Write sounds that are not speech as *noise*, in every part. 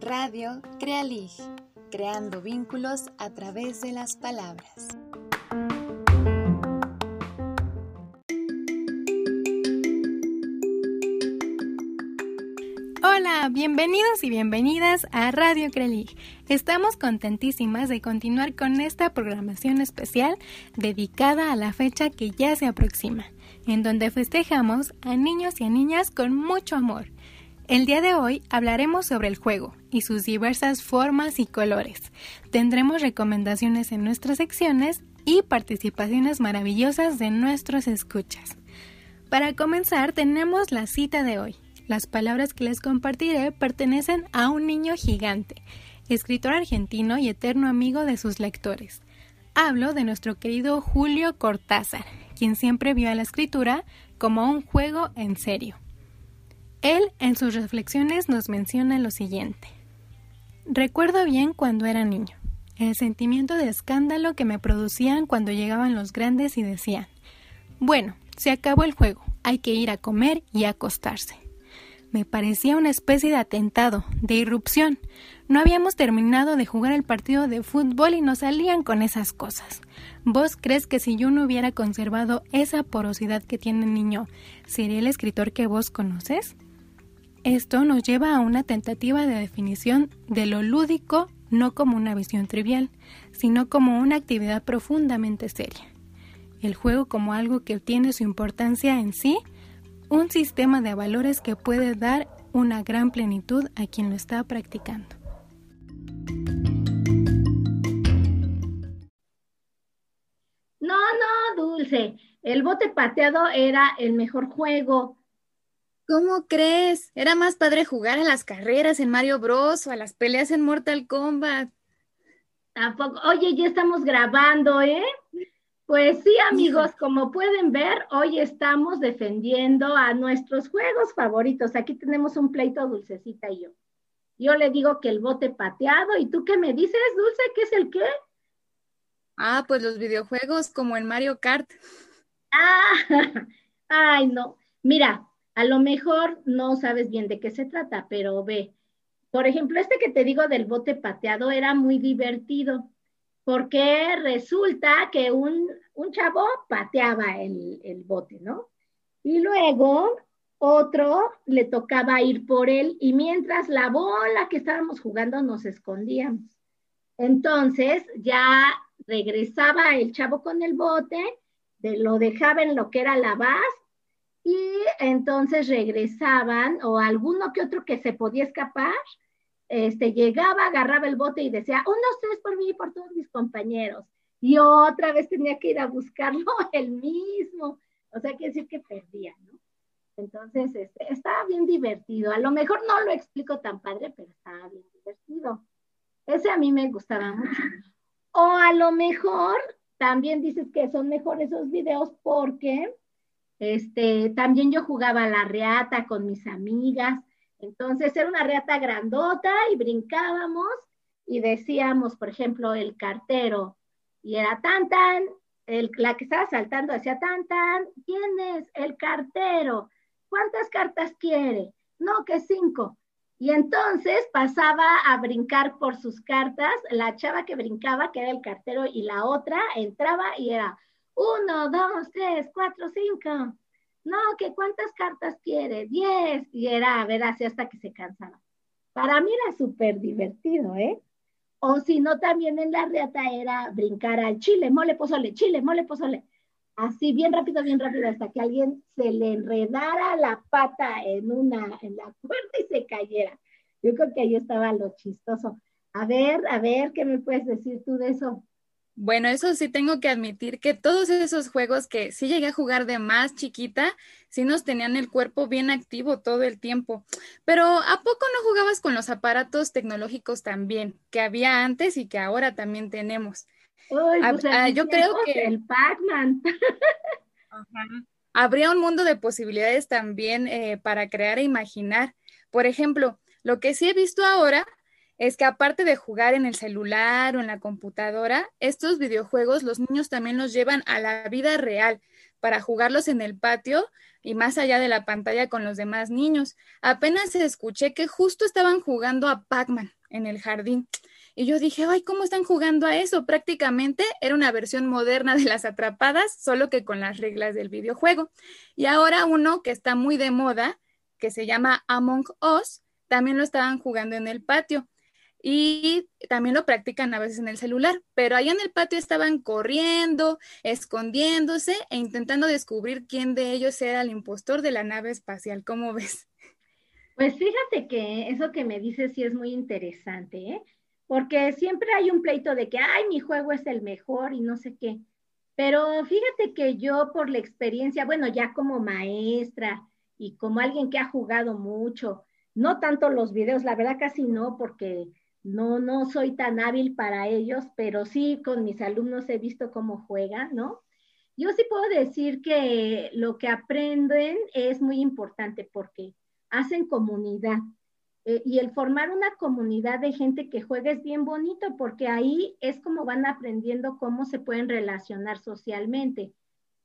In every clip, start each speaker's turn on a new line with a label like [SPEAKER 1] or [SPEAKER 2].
[SPEAKER 1] Radio Crealig, creando vínculos a través de las palabras.
[SPEAKER 2] Hola, bienvenidos y bienvenidas a Radio Crealig. Estamos contentísimas de continuar con esta programación especial dedicada a la fecha que ya se aproxima, en donde festejamos a niños y a niñas con mucho amor el día de hoy hablaremos sobre el juego y sus diversas formas y colores. Tendremos recomendaciones en nuestras secciones y participaciones maravillosas de nuestros escuchas. Para comenzar tenemos la cita de hoy. Las palabras que les compartiré pertenecen a un niño gigante, escritor argentino y eterno amigo de sus lectores. Hablo de nuestro querido Julio Cortázar, quien siempre vio a la escritura como un juego en serio. Él en sus reflexiones nos menciona lo siguiente. Recuerdo bien cuando era niño, el sentimiento de escándalo que me producían cuando llegaban los grandes y decían, bueno, se acabó el juego, hay que ir a comer y acostarse. Me parecía una especie de atentado, de irrupción. No habíamos terminado de jugar el partido de fútbol y nos salían con esas cosas. ¿Vos crees que si yo no hubiera conservado esa porosidad que tiene el niño, sería el escritor que vos conoces? Esto nos lleva a una tentativa de definición de lo lúdico no como una visión trivial, sino como una actividad profundamente seria. El juego como algo que tiene su importancia en sí, un sistema de valores que puede dar una gran plenitud a quien lo está practicando.
[SPEAKER 3] No, no, Dulce, el bote pateado era el mejor juego.
[SPEAKER 4] ¿Cómo crees? Era más padre jugar a las carreras en Mario Bros o a las peleas en Mortal Kombat.
[SPEAKER 3] Tampoco. Oye, ya estamos grabando, ¿eh? Pues sí, amigos, como pueden ver, hoy estamos defendiendo a nuestros juegos favoritos. Aquí tenemos un pleito Dulcecita y yo. Yo le digo que el bote pateado, ¿y tú qué me dices, Dulce? ¿Qué es el qué?
[SPEAKER 4] Ah, pues los videojuegos como el Mario Kart.
[SPEAKER 3] Ah, *laughs* ay, no. Mira, a lo mejor no sabes bien de qué se trata, pero ve, por ejemplo, este que te digo del bote pateado era muy divertido, porque resulta que un, chavo pateaba el, el bote, ¿no? Y luego otro le tocaba ir por él y mientras la bola que estábamos jugando nos escondíamos. Entonces ya regresaba el chavo con el bote, de, lo dejaba en lo que era la base y entonces regresaban o alguno que otro que se podía escapar, este, llegaba, agarraba el bote y decía, unos tres por mí y por todos mis compañeros. Y otra vez tenía que ir a buscarlo *laughs* el mismo. O sea, quiere decir que perdía, ¿no? Entonces, este, estaba bien divertido. A lo mejor no lo explico tan padre, pero estaba bien divertido. Ese a mí me gustaba mucho. O a lo mejor también dices que son mejores esos videos porque este, también yo jugaba a la reata con mis amigas. Entonces era una reata grandota y brincábamos y decíamos, por ejemplo, el cartero, y era tan tan, el, la que estaba saltando decía tan tan, ¿quién es? El cartero. ¿Cuántas cartas quiere? No, que cinco. Y entonces pasaba a brincar por sus cartas, la chava que brincaba, que era el cartero, y la otra entraba y era, uno, dos, tres, cuatro, cinco. No, que cuántas cartas quiere, diez. Y era a ver así hasta que se cansaba. Para mí era súper divertido, ¿eh? O si no, también en la reata era brincar al chile, mole, pozole, chile, mole, pozole. Así, bien rápido, bien rápido, hasta que alguien se le enredara la pata en una, en la puerta y se cayera. Yo creo que ahí estaba lo chistoso. A ver, a ver, ¿qué me puedes decir tú de eso?
[SPEAKER 4] Bueno, eso sí tengo que admitir que todos esos juegos que sí llegué a jugar de más chiquita, sí nos tenían el cuerpo bien activo todo el tiempo. Pero ¿a poco no jugabas con los aparatos tecnológicos también, que había antes y que ahora también tenemos?
[SPEAKER 3] Pues ah, yo creo que el Pac-Man.
[SPEAKER 4] Habría un mundo de posibilidades también eh, para crear e imaginar. Por ejemplo, lo que sí he visto ahora es que aparte de jugar en el celular o en la computadora, estos videojuegos los niños también los llevan a la vida real para jugarlos en el patio y más allá de la pantalla con los demás niños. Apenas escuché que justo estaban jugando a Pac-Man en el jardín. Y yo dije, ay, ¿cómo están jugando a eso? Prácticamente era una versión moderna de las atrapadas, solo que con las reglas del videojuego. Y ahora uno que está muy de moda, que se llama Among Us, también lo estaban jugando en el patio y también lo practican a veces en el celular, pero allá en el patio estaban corriendo, escondiéndose e intentando descubrir quién de ellos era el impostor de la nave espacial. ¿Cómo ves?
[SPEAKER 3] Pues fíjate que eso que me dices sí es muy interesante, ¿eh? Porque siempre hay un pleito de que, ay, mi juego es el mejor y no sé qué. Pero fíjate que yo por la experiencia, bueno, ya como maestra y como alguien que ha jugado mucho, no tanto los videos, la verdad casi no, porque no, no soy tan hábil para ellos, pero sí con mis alumnos he visto cómo juegan, ¿no? Yo sí puedo decir que lo que aprenden es muy importante porque hacen comunidad. Eh, y el formar una comunidad de gente que juega es bien bonito porque ahí es como van aprendiendo cómo se pueden relacionar socialmente.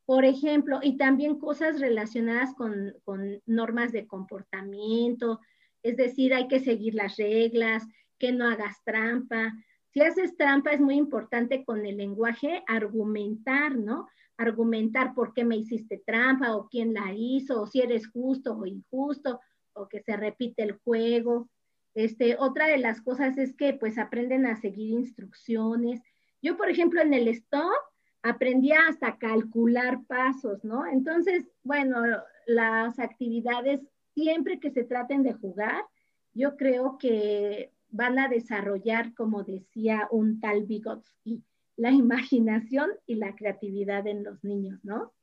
[SPEAKER 3] Por ejemplo, y también cosas relacionadas con, con normas de comportamiento, es decir, hay que seguir las reglas, que no hagas trampa. Si haces trampa es muy importante con el lenguaje argumentar, ¿no? Argumentar por qué me hiciste trampa o quién la hizo, o si eres justo o injusto, o que se repite el juego. Este, otra de las cosas es que pues aprenden a seguir instrucciones. Yo, por ejemplo, en el stop aprendía hasta calcular pasos, ¿no? Entonces, bueno, las actividades siempre que se traten de jugar, yo creo que van a desarrollar, como decía un tal Vygotsky, la imaginación y la creatividad en los niños, ¿no?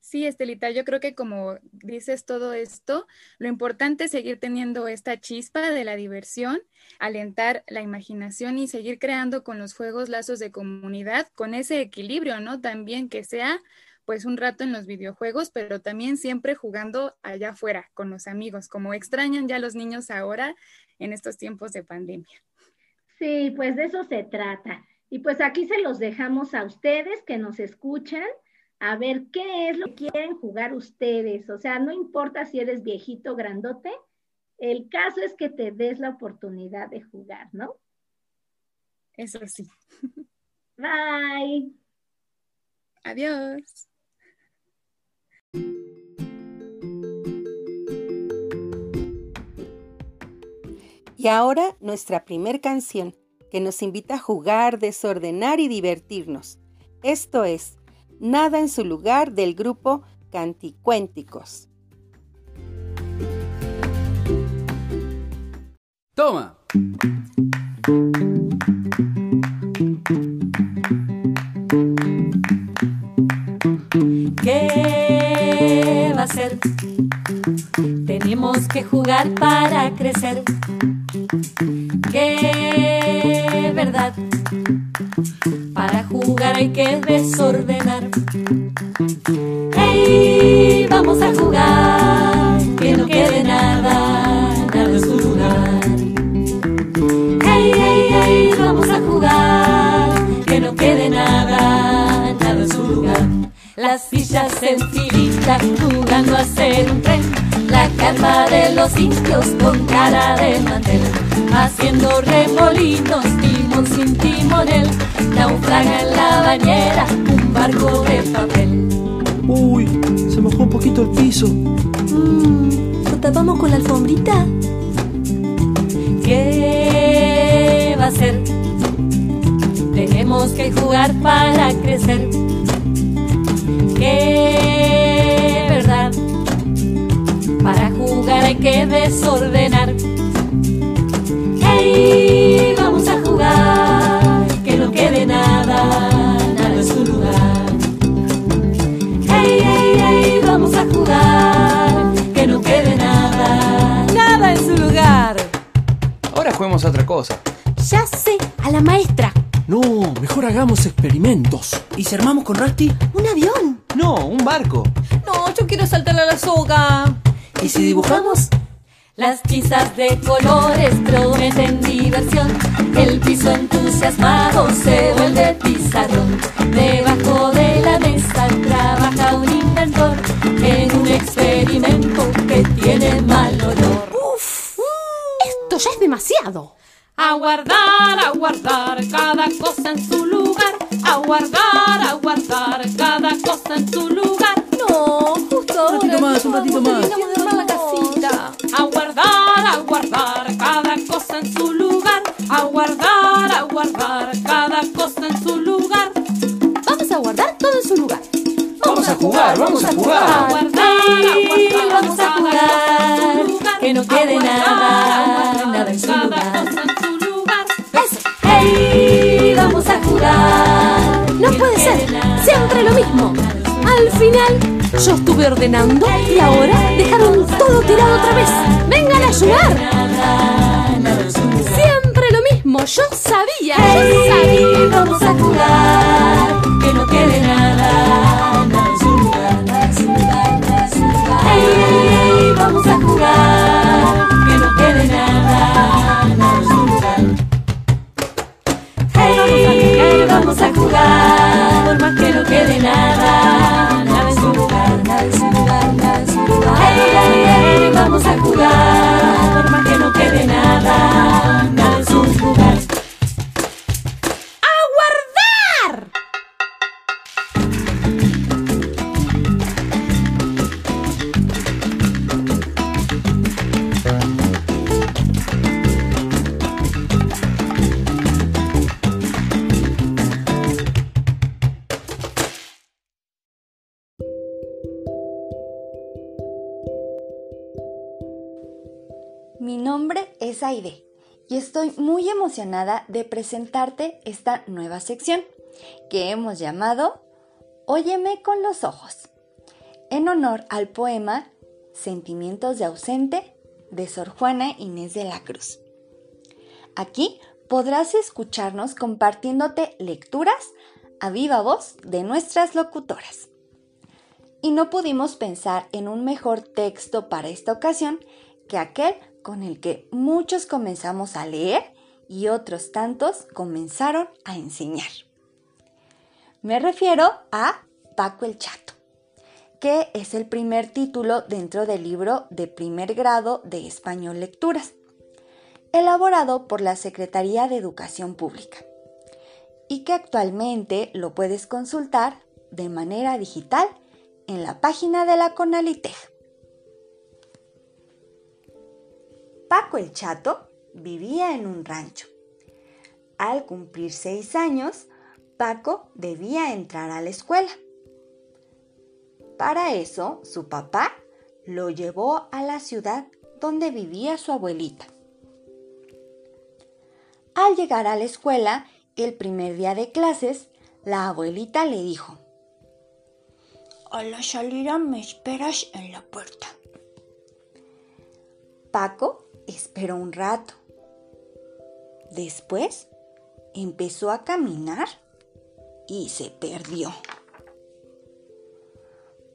[SPEAKER 4] Sí, Estelita, yo creo que como dices todo esto, lo importante es seguir teniendo esta chispa de la diversión, alentar la imaginación y seguir creando con los juegos lazos de comunidad, con ese equilibrio, ¿no? También que sea pues un rato en los videojuegos, pero también siempre jugando allá afuera con los amigos, como extrañan ya los niños ahora en estos tiempos de pandemia.
[SPEAKER 3] Sí, pues de eso se trata. Y pues aquí se los dejamos a ustedes que nos escuchan, a ver qué es lo que quieren jugar ustedes. O sea, no importa si eres viejito o grandote, el caso es que te des la oportunidad de jugar, ¿no?
[SPEAKER 4] Eso sí.
[SPEAKER 3] Bye.
[SPEAKER 4] Adiós.
[SPEAKER 5] Y ahora nuestra primer canción, que nos invita a jugar, desordenar y divertirnos. Esto es Nada en su lugar del grupo Canticuénticos.
[SPEAKER 6] Toma.
[SPEAKER 7] Que jugar para crecer. ¡Qué verdad! Para jugar hay que desordenar. Carpa de los indios con cara de mantel. Haciendo remolinos, timón sin timonel. Naufraga en la bañera un barco de papel.
[SPEAKER 8] Uy, se mojó un poquito el piso.
[SPEAKER 7] Mmm, ¿lo tapamos con la alfombrita? ¿Qué va a ser? Tenemos que jugar para crecer. ¡Qué hay que desordenar. ¡Hey! Vamos a jugar, que no quede nada, nada en su lugar. ¡Hey, hey, hey! Vamos a jugar, que no quede nada,
[SPEAKER 9] Nada en su lugar.
[SPEAKER 6] Ahora juguemos a otra cosa.
[SPEAKER 9] Ya sé, a la maestra.
[SPEAKER 8] No, mejor hagamos experimentos.
[SPEAKER 10] ¿Y si armamos con Rusty?
[SPEAKER 9] Un avión.
[SPEAKER 6] No, un barco.
[SPEAKER 9] No, yo quiero saltar a la soga.
[SPEAKER 10] ¿Y si dibujamos?
[SPEAKER 7] Las tizas de colores prometen diversión. El piso entusiasmado se vuelve pizarrón. Debajo de la mesa trabaja un inventor en un experimento que tiene mal olor.
[SPEAKER 9] ¡Uf! Esto ya es demasiado.
[SPEAKER 11] A guardar, a guardar cada cosa en su lugar. A guardar, a guardar cada cosa en su lugar.
[SPEAKER 8] Ratito más, un ratito más.
[SPEAKER 9] La casita.
[SPEAKER 11] A guardar, a guardar cada cosa en su lugar. A guardar, a guardar cada cosa en su lugar.
[SPEAKER 9] Vamos a guardar todo en su lugar.
[SPEAKER 6] Vamos a jugar, vamos a
[SPEAKER 11] A
[SPEAKER 6] jugar.
[SPEAKER 11] guardar, a guardar
[SPEAKER 7] vamos a jugar, que no
[SPEAKER 11] A
[SPEAKER 7] quede nada,
[SPEAKER 11] a
[SPEAKER 7] nada en su lugar. Vamos a jugar.
[SPEAKER 9] No puede ser. Siempre lo mismo. Al final, yo estuve ordenando y ahora dejaron todo tirado otra vez. ¡Vengan a ayudar! Siempre lo mismo. Yo sabía, yo sabía.
[SPEAKER 7] vamos a jugar, que no quede nada. Hey, vamos a jugar, que no quede nada. Hey, vamos a jugar, por más que no quede nada, vamos a jugar,
[SPEAKER 1] Aide y estoy muy emocionada de presentarte esta nueva sección que hemos llamado Óyeme con los ojos, en honor al poema Sentimientos de ausente de Sor Juana Inés de la Cruz. Aquí podrás escucharnos compartiéndote lecturas a viva voz de nuestras locutoras. Y no pudimos pensar en un mejor texto para esta ocasión que aquel con el que muchos comenzamos a leer y otros tantos comenzaron a enseñar. Me refiero a Paco el Chato, que es el primer título dentro del libro de primer grado de Español Lecturas, elaborado por la Secretaría de Educación Pública, y que actualmente lo puedes consultar de manera digital en la página de la Conalitej. Paco el Chato vivía en un rancho. Al cumplir seis años, Paco debía entrar a la escuela. Para eso, su papá lo llevó a la ciudad donde vivía su abuelita. Al llegar a la escuela, el primer día de clases, la abuelita le dijo, A la salida me esperas en la puerta. Paco esperó un rato. Después empezó a caminar y se perdió.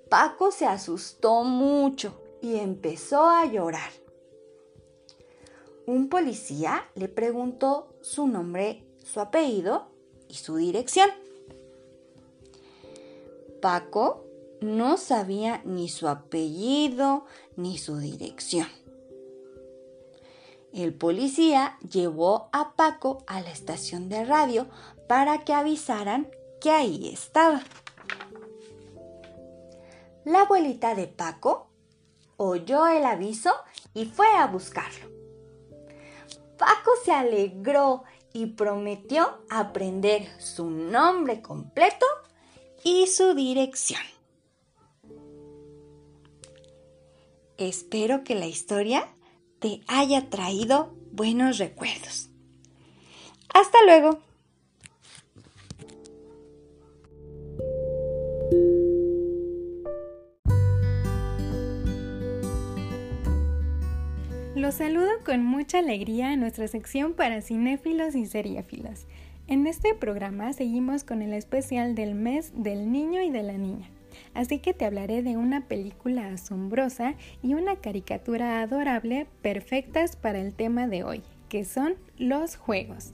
[SPEAKER 1] Paco se asustó mucho y empezó a llorar. Un policía le preguntó su nombre, su apellido y su dirección. Paco no sabía ni su apellido ni su dirección. El policía llevó a Paco a la estación de radio para que avisaran que ahí estaba. La abuelita de Paco oyó el aviso y fue a buscarlo. Paco se alegró y prometió aprender su nombre completo y su dirección. Espero que la historia te haya traído buenos recuerdos. Hasta luego.
[SPEAKER 2] Los saludo con mucha alegría a nuestra sección para cinéfilos y seriéfilos. En este programa seguimos con el especial del mes del niño y de la niña. Así que te hablaré de una película asombrosa y una caricatura adorable perfectas para el tema de hoy, que son los juegos.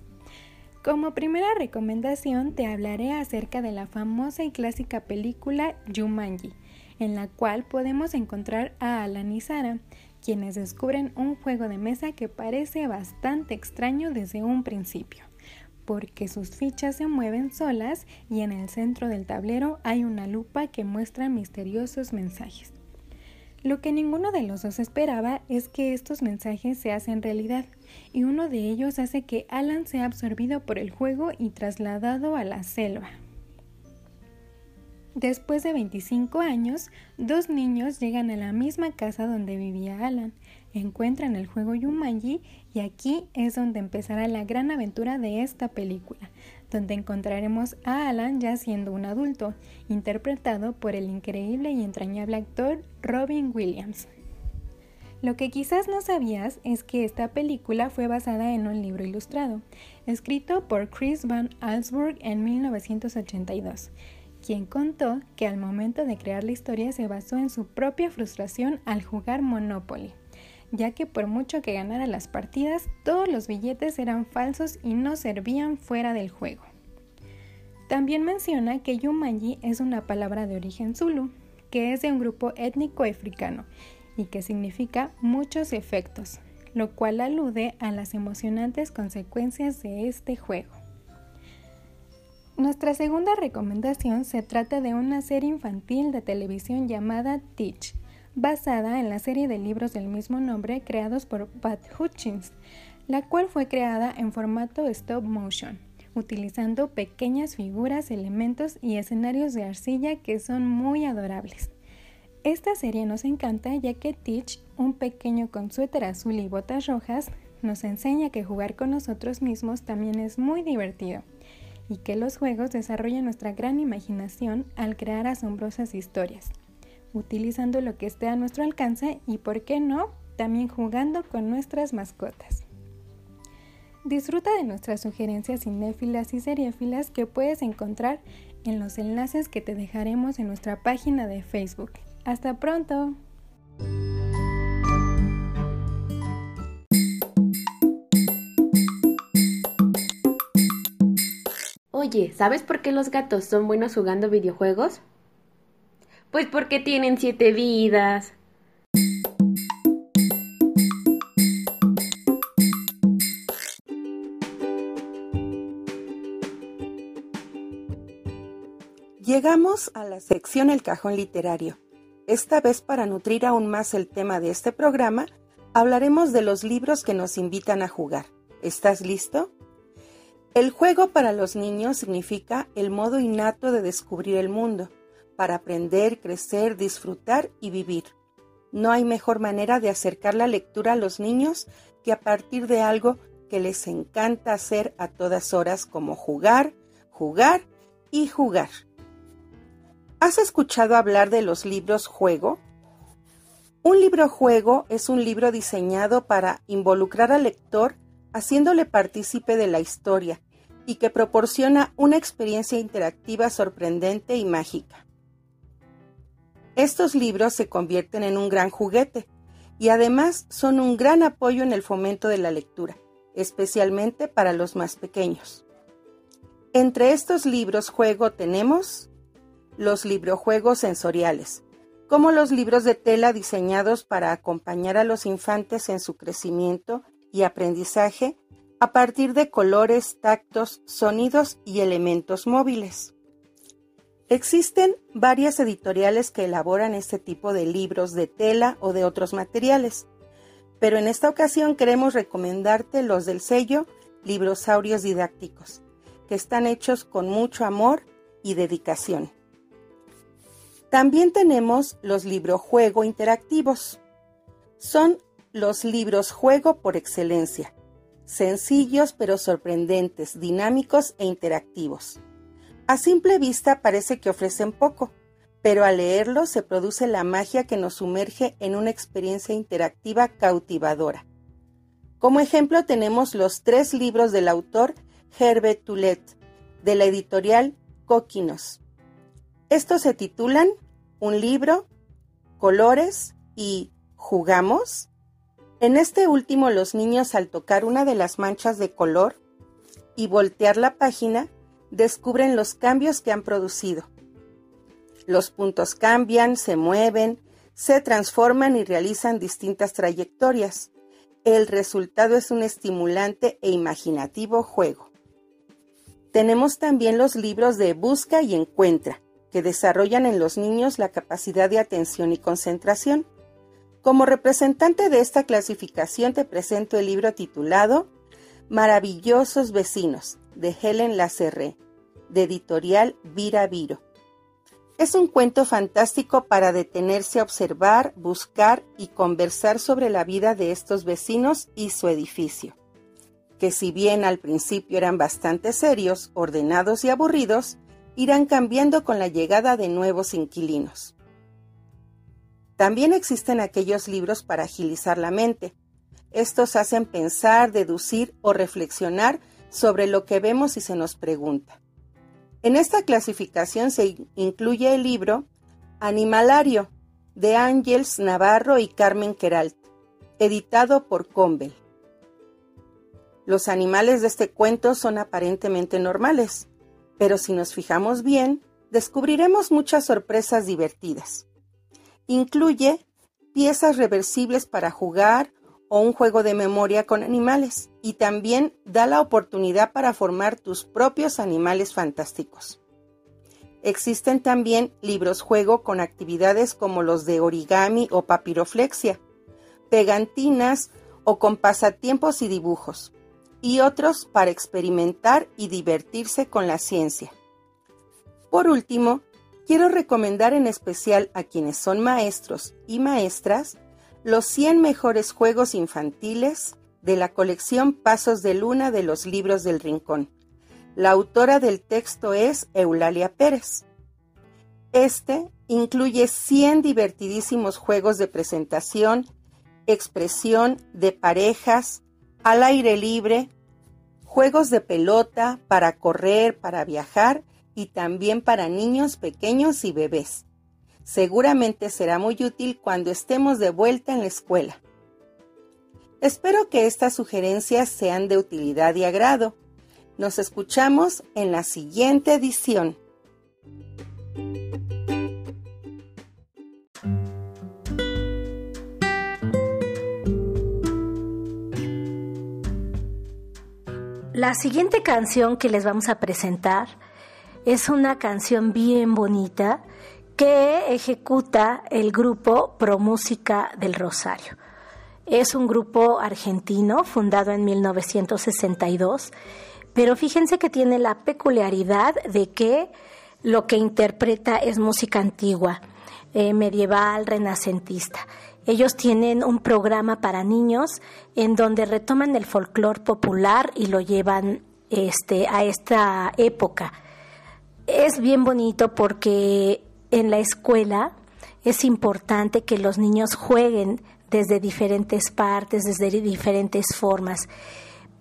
[SPEAKER 2] Como primera recomendación te hablaré acerca de la famosa y clásica película Jumanji, en la cual podemos encontrar a Alan y Sara, quienes descubren un juego de mesa que parece bastante extraño desde un principio, porque sus fichas se mueven solas y en el centro del tablero hay una lupa que muestra misteriosos mensajes. Lo que ninguno de los dos esperaba es que estos mensajes se hacen realidad, y uno de ellos hace que Alan sea absorbido por el juego y trasladado a la selva. Después de 25 años, dos niños llegan a la misma casa donde vivía Alan, encuentran el juego Yumanji y aquí es donde empezará la gran aventura de esta película, donde encontraremos a Alan ya siendo un adulto, interpretado por el increíble y entrañable actor Robin Williams. Lo que quizás no sabías es que esta película fue basada en un libro ilustrado, escrito por Chris Van Allsburg en 1982, quien contó que al momento de crear la historia se basó en su propia frustración al jugar Monopoly ya que por mucho que ganara las partidas, todos los billetes eran falsos y no servían fuera del juego. También menciona que Yumanji es una palabra de origen zulu, que es de un grupo étnico africano y que significa muchos efectos, lo cual alude a las emocionantes consecuencias de este juego. Nuestra segunda recomendación se trata de una serie infantil de televisión llamada Teach, basada en la serie de libros del mismo nombre creados por Pat Hutchins, la cual fue creada en formato stop motion, utilizando pequeñas figuras, elementos y escenarios de arcilla que son muy adorables. Esta serie nos encanta ya que Teach, un pequeño con suéter azul y botas rojas, nos enseña que jugar con nosotros mismos también es muy divertido y que los juegos desarrollan nuestra gran imaginación al crear asombrosas historias utilizando lo que esté a nuestro alcance y, por qué no, también jugando con nuestras mascotas. Disfruta de nuestras sugerencias cinéfilas y seriéfilas que puedes encontrar en los enlaces que te dejaremos en nuestra página de Facebook. ¡Hasta pronto!
[SPEAKER 12] Oye, ¿sabes por qué los gatos son buenos jugando videojuegos? Pues porque tienen siete vidas.
[SPEAKER 5] Llegamos a la sección El Cajón Literario. Esta vez para nutrir aún más el tema de este programa, hablaremos de los libros que nos invitan a jugar. ¿Estás listo? El juego para los niños significa el modo innato de descubrir el mundo para aprender, crecer, disfrutar y vivir. No hay mejor manera de acercar la lectura a los niños que a partir de algo que les encanta hacer a todas horas como jugar, jugar y jugar. ¿Has escuchado hablar de los libros juego? Un libro juego es un libro diseñado para involucrar al lector haciéndole partícipe de la historia y que proporciona una experiencia interactiva sorprendente y mágica. Estos libros se convierten en un gran juguete y además son un gran apoyo en el fomento de la lectura, especialmente para los más pequeños. Entre estos libros juego tenemos los librojuegos sensoriales, como los libros de tela diseñados para acompañar a los infantes en su crecimiento y aprendizaje a partir de colores, tactos, sonidos y elementos móviles. Existen varias editoriales que elaboran este tipo de libros de tela o de otros materiales, pero en esta ocasión queremos recomendarte los del sello Librosaurios Didácticos, que están hechos con mucho amor y dedicación. También tenemos los librojuego interactivos. Son los libros juego por excelencia, sencillos pero sorprendentes, dinámicos e interactivos. A simple vista parece que ofrecen poco, pero al leerlo se produce la magia que nos sumerge en una experiencia interactiva cautivadora. Como ejemplo tenemos los tres libros del autor Herbert Toulet, de la editorial Coquinos. Estos se titulan Un libro, Colores y ¿Jugamos? En este último los niños al tocar una de las manchas de color y voltear la página, descubren los cambios que han producido. Los puntos cambian, se mueven, se transforman y realizan distintas trayectorias. El resultado es un estimulante e imaginativo juego. Tenemos también los libros de Busca y Encuentra, que desarrollan en los niños la capacidad de atención y concentración. Como representante de esta clasificación te presento el libro titulado Maravillosos Vecinos, de Helen Lacerré, de editorial Vira Viro. Es un cuento fantástico para detenerse a observar, buscar y conversar sobre la vida de estos vecinos y su edificio, que si bien al principio eran bastante serios, ordenados y aburridos, irán cambiando con la llegada de nuevos inquilinos. También existen aquellos libros para agilizar la mente. Estos hacen pensar, deducir o reflexionar sobre lo que vemos y se nos pregunta. En esta clasificación se incluye el libro Animalario de Ángels Navarro y Carmen Queralt, editado por Combel. Los animales de este cuento son aparentemente normales, pero si nos fijamos bien, descubriremos muchas sorpresas divertidas. Incluye piezas reversibles para jugar o un juego de memoria con animales y también da la oportunidad para formar tus propios animales fantásticos. Existen también libros juego con actividades como los de origami o papiroflexia, pegantinas o con pasatiempos y dibujos, y otros para experimentar y divertirse con la ciencia. Por último, quiero recomendar en especial a quienes son maestros y maestras los 100 mejores juegos infantiles de la colección Pasos de Luna de los Libros del Rincón. La autora del texto es Eulalia Pérez. Este incluye 100 divertidísimos juegos de presentación, expresión, de parejas, al aire libre, juegos de pelota para correr, para viajar y también para niños pequeños y bebés. Seguramente será muy útil cuando estemos de vuelta en la escuela. Espero que estas sugerencias sean de utilidad y agrado. Nos escuchamos en la siguiente edición.
[SPEAKER 13] La siguiente canción que les vamos a presentar es una canción bien bonita que ejecuta el grupo Pro Música del Rosario. Es un grupo argentino fundado en 1962, pero fíjense que tiene la peculiaridad de que lo que interpreta es música antigua, eh, medieval, renacentista. Ellos tienen un programa para niños en donde retoman el folclore popular y lo llevan este, a esta época. Es bien bonito porque en la escuela es importante que los niños jueguen desde diferentes partes, desde diferentes formas.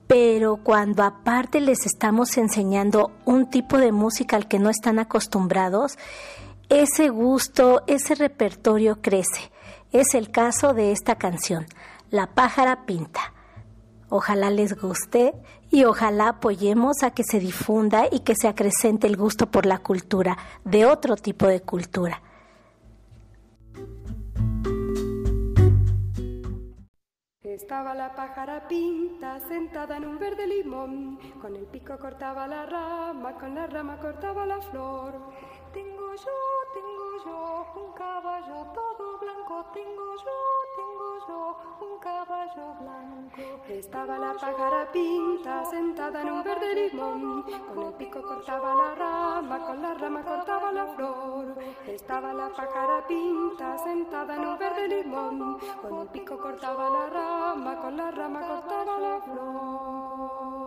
[SPEAKER 13] Pero cuando aparte les estamos enseñando un tipo de música al que no están acostumbrados, ese gusto, ese repertorio crece. Es el caso de esta canción, La pájara pinta. Ojalá les guste y ojalá apoyemos a que se difunda y que se acrecente el gusto por la cultura, de otro tipo de cultura.
[SPEAKER 14] Estaba la pájara pinta sentada en un verde limón, con el pico cortaba la rama, con la rama cortaba la flor. Tengo yo, tengo yo un caballo todo blanco, tengo yo, tengo yo un caballo blanco. Estaba la pájara pinta sentada en un verde limón, con el pico cortaba la rama, con la rama cortaba la flor. Estaba la pájara pinta sentada en un verde limón, con el pico cortaba la rama, con la rama cortaba la flor.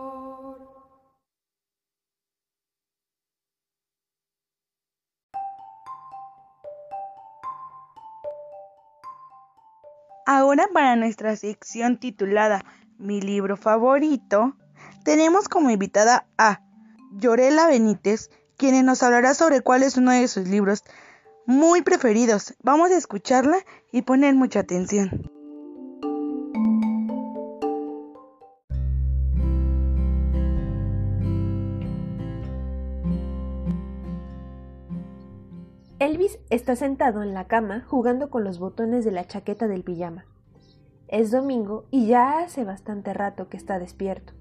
[SPEAKER 15] Ahora para nuestra sección titulada Mi libro favorito, tenemos como invitada a Llorela Benítez, quien nos hablará sobre cuál es uno de sus libros muy preferidos. Vamos a escucharla y poner mucha atención.
[SPEAKER 16] Elvis está sentado en la cama jugando con los botones de la chaqueta del pijama. Es domingo y ya hace bastante rato que está despierto.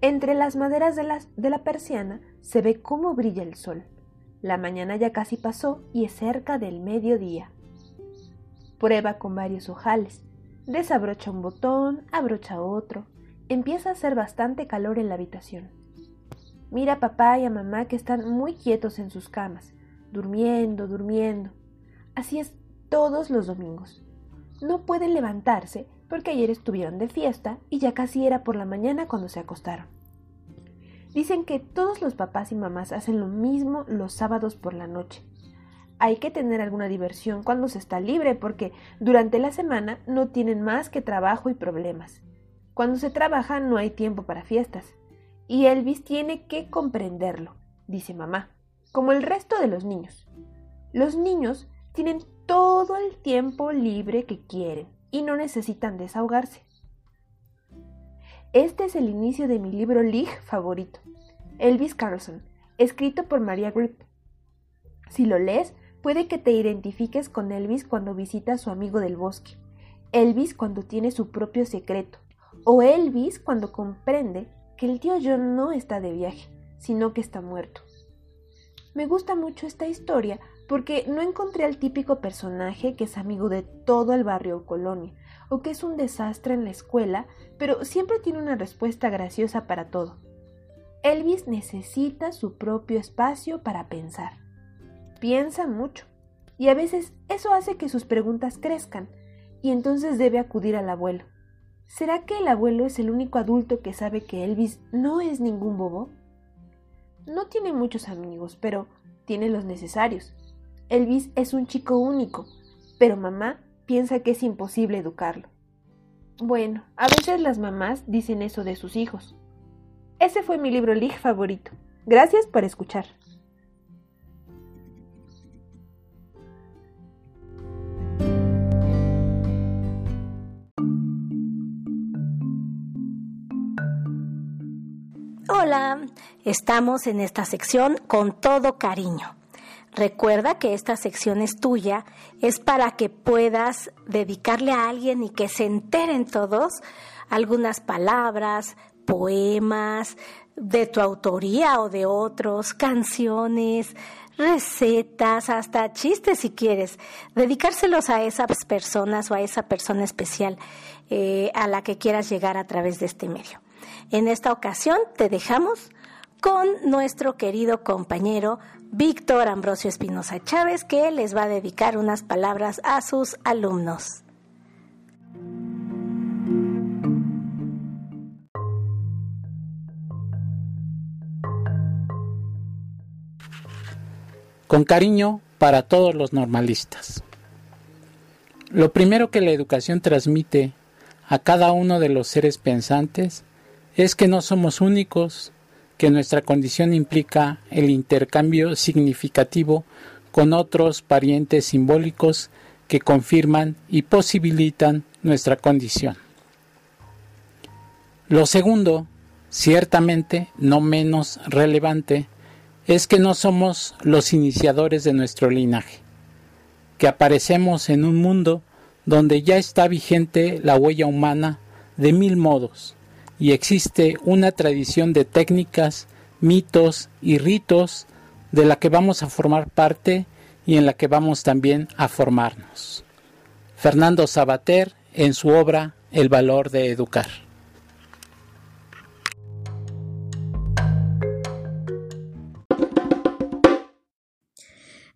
[SPEAKER 16] Entre las maderas de la, de la persiana se ve cómo brilla el sol. La mañana ya casi pasó y es cerca del mediodía. Prueba con varios ojales. Desabrocha un botón, abrocha otro. Empieza a hacer bastante calor en la habitación. Mira a papá y a mamá que están muy quietos en sus camas, durmiendo, durmiendo. Así es todos los domingos. No pueden levantarse porque ayer estuvieron de fiesta y ya casi era por la mañana cuando se acostaron. Dicen que todos los papás y mamás hacen lo mismo los sábados por la noche. Hay que tener alguna diversión cuando se está libre porque durante la semana no tienen más que trabajo y problemas. Cuando se trabaja no hay tiempo para fiestas. Y Elvis tiene que comprenderlo, dice mamá, como el resto de los niños. Los niños tienen todo el tiempo libre que quieren y no necesitan desahogarse. Este es el inicio de mi libro Lig favorito, Elvis Carlson, escrito por Maria Grip. Si lo lees, puede que te identifiques con Elvis cuando visita a su amigo del bosque, Elvis cuando tiene su propio secreto, o Elvis cuando comprende que el tío John no está de viaje, sino que está muerto. Me gusta mucho esta historia porque no encontré al típico personaje que es amigo de todo el barrio o colonia, o que es un desastre en la escuela, pero siempre tiene una respuesta graciosa para todo. Elvis necesita su propio espacio para pensar. Piensa mucho, y a veces eso hace que sus preguntas crezcan, y entonces debe acudir al abuelo. ¿Será que el abuelo es el único adulto que sabe que Elvis no es ningún bobo? No tiene muchos amigos, pero tiene los necesarios. Elvis es un chico único, pero mamá piensa que es imposible educarlo. Bueno, a veces las mamás dicen eso de sus hijos. Ese fue mi libro Lig favorito. Gracias por escuchar.
[SPEAKER 13] Hola, estamos en esta sección con todo cariño. Recuerda que esta sección es tuya, es para que puedas dedicarle a alguien y que se enteren todos algunas palabras, poemas de tu autoría o de otros, canciones, recetas, hasta chistes si quieres. Dedicárselos a esas personas o a esa persona especial eh, a la que quieras llegar a través de este medio. En esta ocasión te dejamos con nuestro querido compañero Víctor Ambrosio Espinosa Chávez, que les va a dedicar unas palabras a sus alumnos.
[SPEAKER 17] Con cariño para todos los normalistas. Lo primero que la educación transmite a cada uno de los seres pensantes es que no somos únicos, que nuestra condición implica el intercambio significativo con otros parientes simbólicos que confirman y posibilitan nuestra condición. Lo segundo, ciertamente no menos relevante, es que no somos los iniciadores de nuestro linaje, que aparecemos en un mundo donde ya está vigente la huella humana de mil modos, y existe una tradición de técnicas, mitos y ritos de la que vamos a formar parte y en la que vamos también a formarnos. Fernando Sabater en su obra El valor de educar.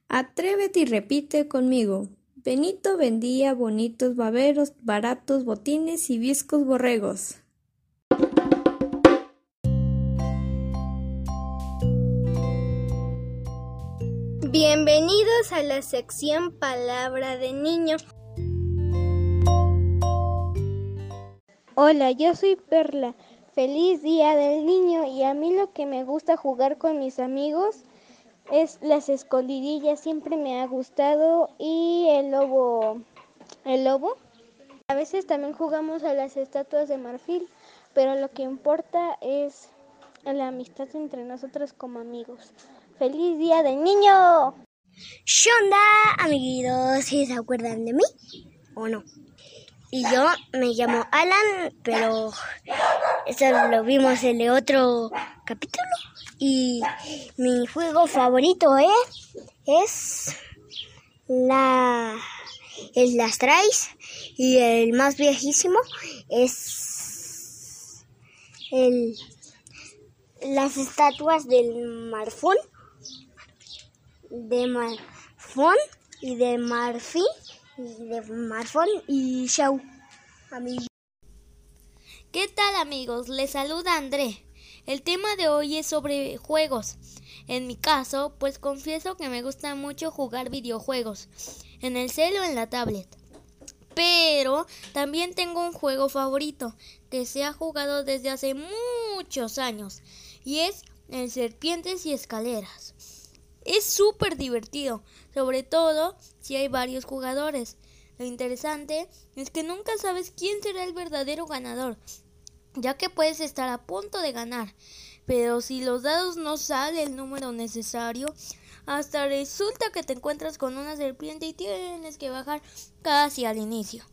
[SPEAKER 18] Atrévete y repite conmigo. Benito vendía bonitos baberos, baratos botines y viscos borregos.
[SPEAKER 19] Bienvenidos a la sección Palabra de Niño. Hola, yo soy Perla. Feliz Día del Niño y a mí lo que me gusta jugar con mis amigos es las escondidillas, siempre me ha gustado y el lobo, el lobo. A veces también jugamos a las estatuas de marfil, pero lo que importa es la amistad entre nosotros como amigos. ¡Feliz Día del Niño!
[SPEAKER 20] ¿Qué onda, amiguitos? ¿Sí se acuerdan de mí o no? Y yo me llamo Alan, pero eso lo vimos en el otro capítulo. Y mi juego favorito ¿eh? es la es las Trays y el más viejísimo es el las estatuas del marfón de marfón y de marfil y de marfón y show.
[SPEAKER 21] ¿Qué tal amigos? Les saluda André. El tema de hoy es sobre juegos. En mi caso, pues confieso que me gusta mucho jugar videojuegos, en el cel o en la tablet. Pero también tengo un juego favorito que se ha jugado desde hace muchos años y es el Serpientes y Escaleras. Es súper divertido, sobre todo si hay varios jugadores. Lo interesante es que nunca sabes quién será el verdadero ganador, ya que puedes estar a punto de ganar, pero si los dados no sale el número necesario, hasta resulta que te encuentras con una serpiente y tienes que bajar casi al inicio.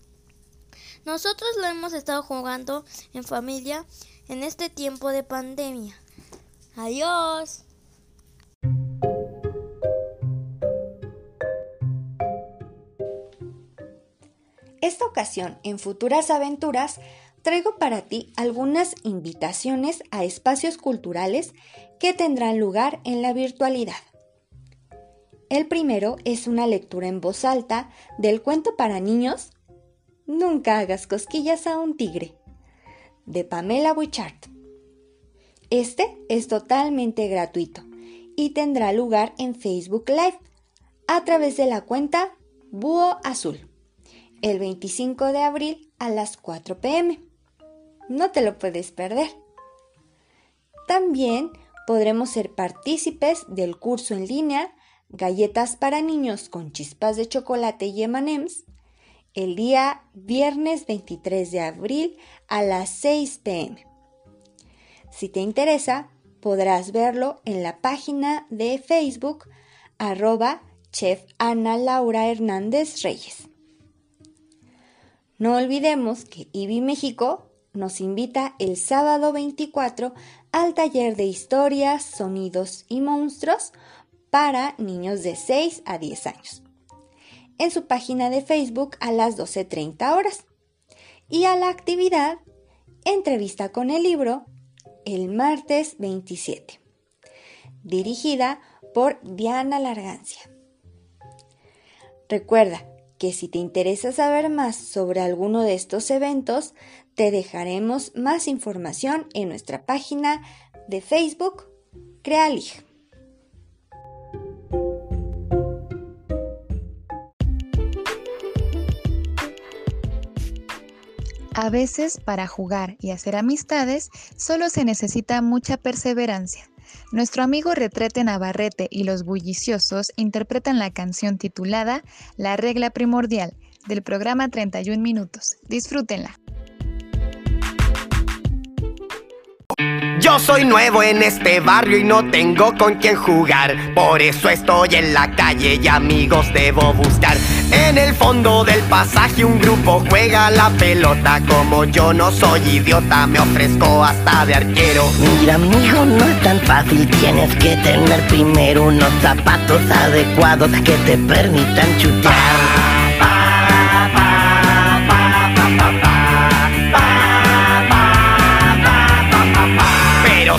[SPEAKER 21] Nosotros lo hemos estado jugando en familia en este tiempo de pandemia. Adiós.
[SPEAKER 1] Esta ocasión, en Futuras Aventuras, traigo para ti algunas invitaciones a espacios culturales que tendrán lugar en la virtualidad. El primero es una lectura en voz alta del cuento para niños Nunca hagas cosquillas a un tigre, de Pamela Wichart. Este es totalmente gratuito y tendrá lugar en Facebook Live a través de la cuenta Búho Azul el 25 de abril a las 4 pm. No te lo puedes perder. También podremos ser partícipes del curso en línea Galletas para niños con chispas de chocolate y M&M's el día viernes 23 de abril a las 6 pm. Si te interesa, podrás verlo en la página de Facebook arroba chef Ana Laura Hernández Reyes. No olvidemos que IBI México nos invita el sábado 24 al taller de historias, sonidos y monstruos para niños de 6 a 10 años. En su página de Facebook a las 12.30 horas. Y a la actividad Entrevista con el libro el martes 27. Dirigida por Diana Largancia. Recuerda que si te interesa saber más sobre alguno de estos eventos, te dejaremos más información en nuestra página de Facebook Crealig.
[SPEAKER 22] A veces para jugar y hacer amistades solo se necesita mucha perseverancia. Nuestro amigo Retrete Navarrete y los bulliciosos interpretan la canción titulada La regla primordial del programa 31 minutos. Disfrútenla.
[SPEAKER 23] Yo soy nuevo en este barrio y no tengo con quién jugar. Por eso estoy en la calle y amigos debo buscar. En el fondo del pasaje un grupo juega la pelota. Como yo no soy idiota, me ofrezco hasta de arquero.
[SPEAKER 24] Mira, amigo, no es tan fácil. Tienes que tener primero unos zapatos adecuados que te permitan chutar.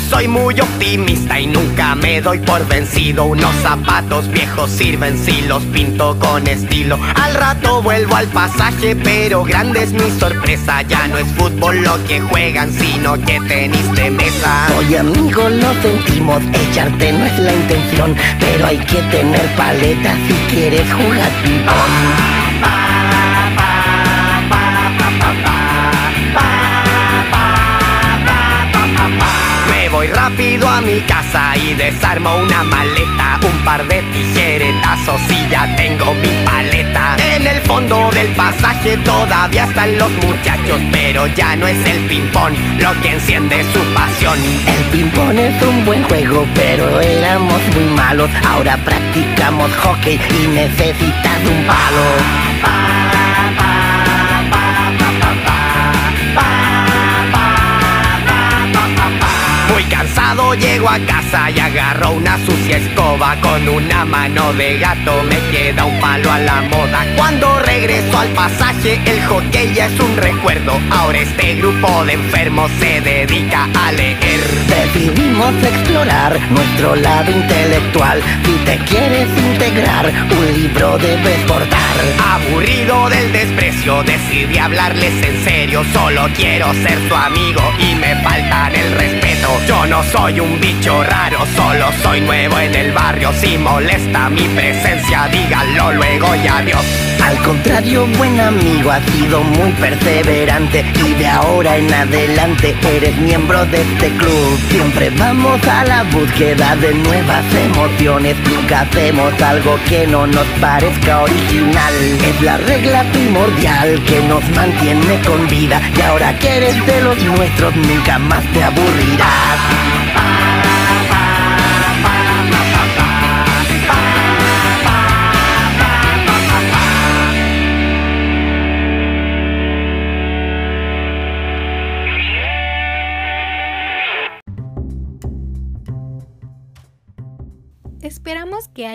[SPEAKER 23] Soy muy optimista y nunca me doy por vencido. Unos zapatos viejos sirven si los pinto con estilo. Al rato vuelvo al pasaje, pero grande es mi sorpresa. Ya no es fútbol lo que juegan, sino que tenis de mesa.
[SPEAKER 24] Oye, amigo, lo sentimos, echarte no es la intención, pero hay que tener paleta si quieres jugar ping-pong.
[SPEAKER 23] Rápido a mi casa y desarmo una maleta, un par de tijeretazos y ya tengo mi paleta. En el fondo del pasaje todavía están los muchachos, pero ya no es el ping-pong lo que enciende su pasión.
[SPEAKER 24] El ping-pong es un buen juego, pero éramos muy malos. Ahora practicamos hockey y necesitas un palo.
[SPEAKER 23] Cansado llego a casa y agarro una sucia escoba. Con una mano de gato me queda un palo a la moda. Cuando regreso al pasaje el hockey ya es un recuerdo. Ahora este grupo de enfermos se dedica a leer.
[SPEAKER 24] Decidimos explorar nuestro lado intelectual. Si te quieres integrar, un libro debes portar.
[SPEAKER 23] Aburrido del desprecio, decidí hablarles en serio. Solo quiero ser tu amigo y me faltan el respeto. Yo no soy un bicho raro, solo soy nuevo en el barrio Si molesta mi presencia, díganlo luego y adiós
[SPEAKER 24] Al contrario, buen amigo, has sido muy perseverante y de ahora en adelante eres miembro de este club. Siempre vamos a la búsqueda de nuevas emociones, nunca hacemos algo que no nos parezca original. Es la regla primordial que nos mantiene con vida y ahora que eres de los nuestros nunca más te aburrirás.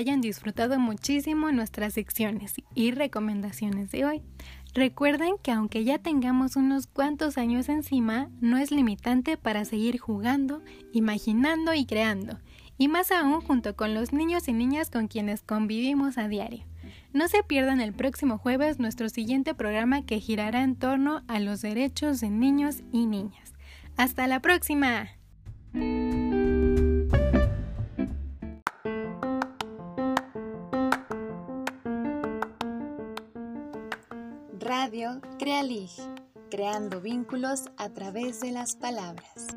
[SPEAKER 2] Hayan disfrutado muchísimo nuestras secciones y recomendaciones de hoy. Recuerden que aunque ya tengamos unos cuantos años encima, no es limitante para seguir jugando, imaginando y creando, y más aún junto con los niños y niñas con quienes convivimos a diario. No se pierdan el próximo jueves nuestro siguiente programa que girará en torno a los derechos de niños y niñas. ¡Hasta la próxima!
[SPEAKER 22] Radio Crealig, creando vínculos a través de las palabras.